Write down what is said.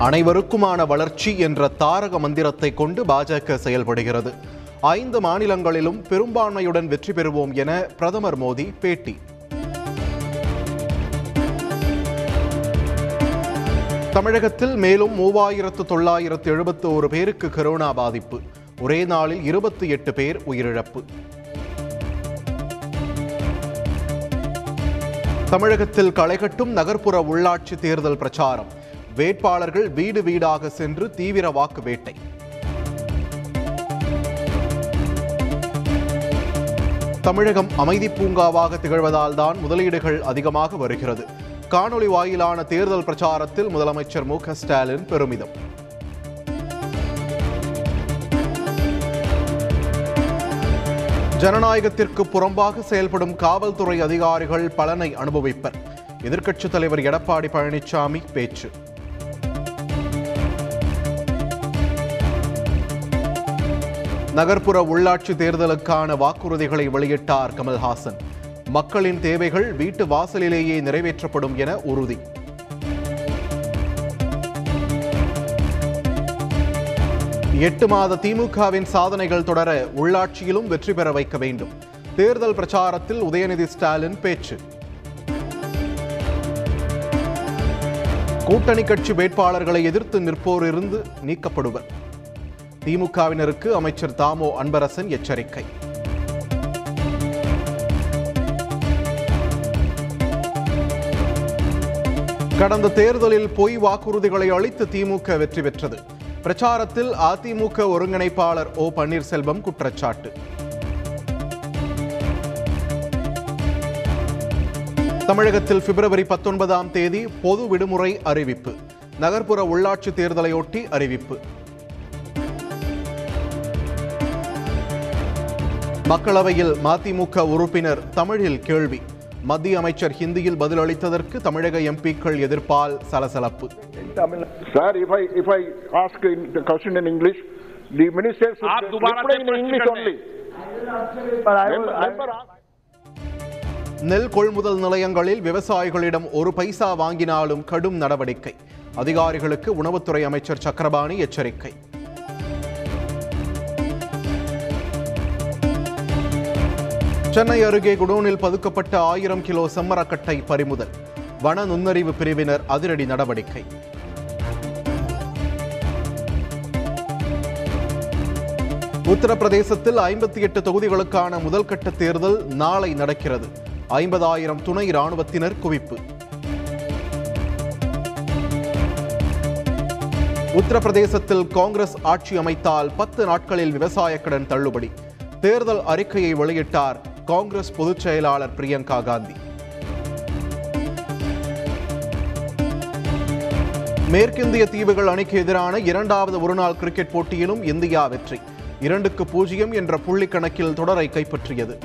அனைவருக்குமான வளர்ச்சி என்ற தாரக மந்திரத்தை கொண்டு பாஜக செயல்படுகிறது. ஐந்து மாநிலங்களிலும் பெரும்பான்மையுடன் வெற்றி பெறுவோம் என பிரதமர் மோடி பேட்டி. தமிழகத்தில் மேலும் மூவாயிரத்து தொள்ளாயிரத்து எழுபத்து ஒரு பேருக்கு கொரோனா பாதிப்பு. ஒரே நாளில் இருபத்தி எட்டு பேர் உயிரிழப்பு. தமிழகத்தில் களைகட்டும் நகர்ப்புற உள்ளாட்சி தேர்தல் பிரச்சாரம். வேட்பாளர்கள் வீடு வீடாக சென்று தீவிர வாக்கு வேட்டை. தமிழகம் அமைதி பூங்காவாக திகழ்வதால் தான் முதலீடுகள் அதிகமாக வருகிறது. காணொளி வாயிலான தேர்தல் பிரச்சாரத்தில் முதலமைச்சர் மு ஸ்டாலின் பெருமிதம். ஜனநாயகத்திற்கு புறம்பாக செயல்படும் காவல்துறை அதிகாரிகள் பலனை அனுபவிப்பர். எதிர்க்கட்சித் தலைவர் எடப்பாடி பழனிசாமி பேச்சு. நகர்ப்புற உள்ளாட்சி தேர்தலுக்கான வாக்குறுதிகளை வெளியிட்டார் கமல்ஹாசன். மக்களின் தேவைகள் வீட்டு வாசலிலேயே நிறைவேற்றப்படும் என உறுதி. எட்டு மாத திமுகவின் சாதனைகள் தொடர உள்ளாட்சியிலும் வெற்றி பெற வைக்க வேண்டும். தேர்தல் பிரச்சாரத்தில் உதயநிதி ஸ்டாலின் பேச்சு. கூட்டணி கட்சி வேட்பாளர்களை எதிர்த்து நிற்போரிருந்து நீக்கப்படுவர். திமுகவினருக்கு அமைச்சர் தாமோ அன்பரசன் எச்சரிக்கை. கடந்த தேர்தலில் பொய் வாக்குறுதிகளை அளித்து திமுக வெற்றி பெற்றது. பிரச்சாரத்தில் அதிமுக ஒருங்கிணைப்பாளர் ஓ பன்னீர்செல்வம் குற்றச்சாட்டு. தமிழகத்தில் பிப்ரவரி பத்தொன்பதாம் தேதி பொது விடுமுறை அறிவிப்பு. நகர்ப்புற உள்ளாட்சி தேர்தலையொட்டி அறிவிப்பு. மக்களவையில் மதிமுக உறுப்பினர் தமிழில் கேள்வி மத்திய அமைச்சர் ஹிந்தியில் பதிலளித்ததற்கு தமிழக எம்பிக்கள் எதிர்ப்பால் சலசலப்பு Sir, if I, if I ask in the question in English, the minister should आप दोबारा reply से in प्रश्न English कर only. But I will, Member- I, member ask- நெல் கொள்முதல் நிலையங்களில் விவசாயிகளிடம் ஒரு பைசா வாங்கினாலும் கடும் நடவடிக்கை அதிகாரிகளுக்கு உணவுத்துறை அமைச்சர் சக்கரபாணி எச்சரிக்கை சென்னை அருகே குடோனில் பதுக்கப்பட்ட ஆயிரம் கிலோ செம்மரக்கட்டை பறிமுதல். வன நுண்ணறிவு பிரிவினர் அதிரடி நடவடிக்கை. உத்தரப்பிரதேசத்தில் ஐம்பத்தி எட்டு தொகுதிகளுக்கான முதல் கட்ட தேர்தல் நாளை நடக்கிறது. ஐம்பதாயிரம் துணை ராணுவத்தினர் குவிப்பு. உத்தரப்பிரதேசத்தில் காங்கிரஸ் ஆட்சி அமைத்தால் பத்து நாட்களில் விவசாய கடன் தள்ளுபடி. தேர்தல் அறிக்கையை வெளியிட்டார் காங்கிரஸ் பொதுச் செயலாளர் பிரியங்கா காந்தி. மேற்கிந்திய தீவுகள் அணிக்கு எதிரான இரண்டாவது ஒருநாள் கிரிக்கெட் போட்டியிலும் இந்தியா வெற்றி. இரண்டுக்கு பூஜ்ஜியம் என்ற புள்ளி கணக்கில் தொடரை கைப்பற்றியது.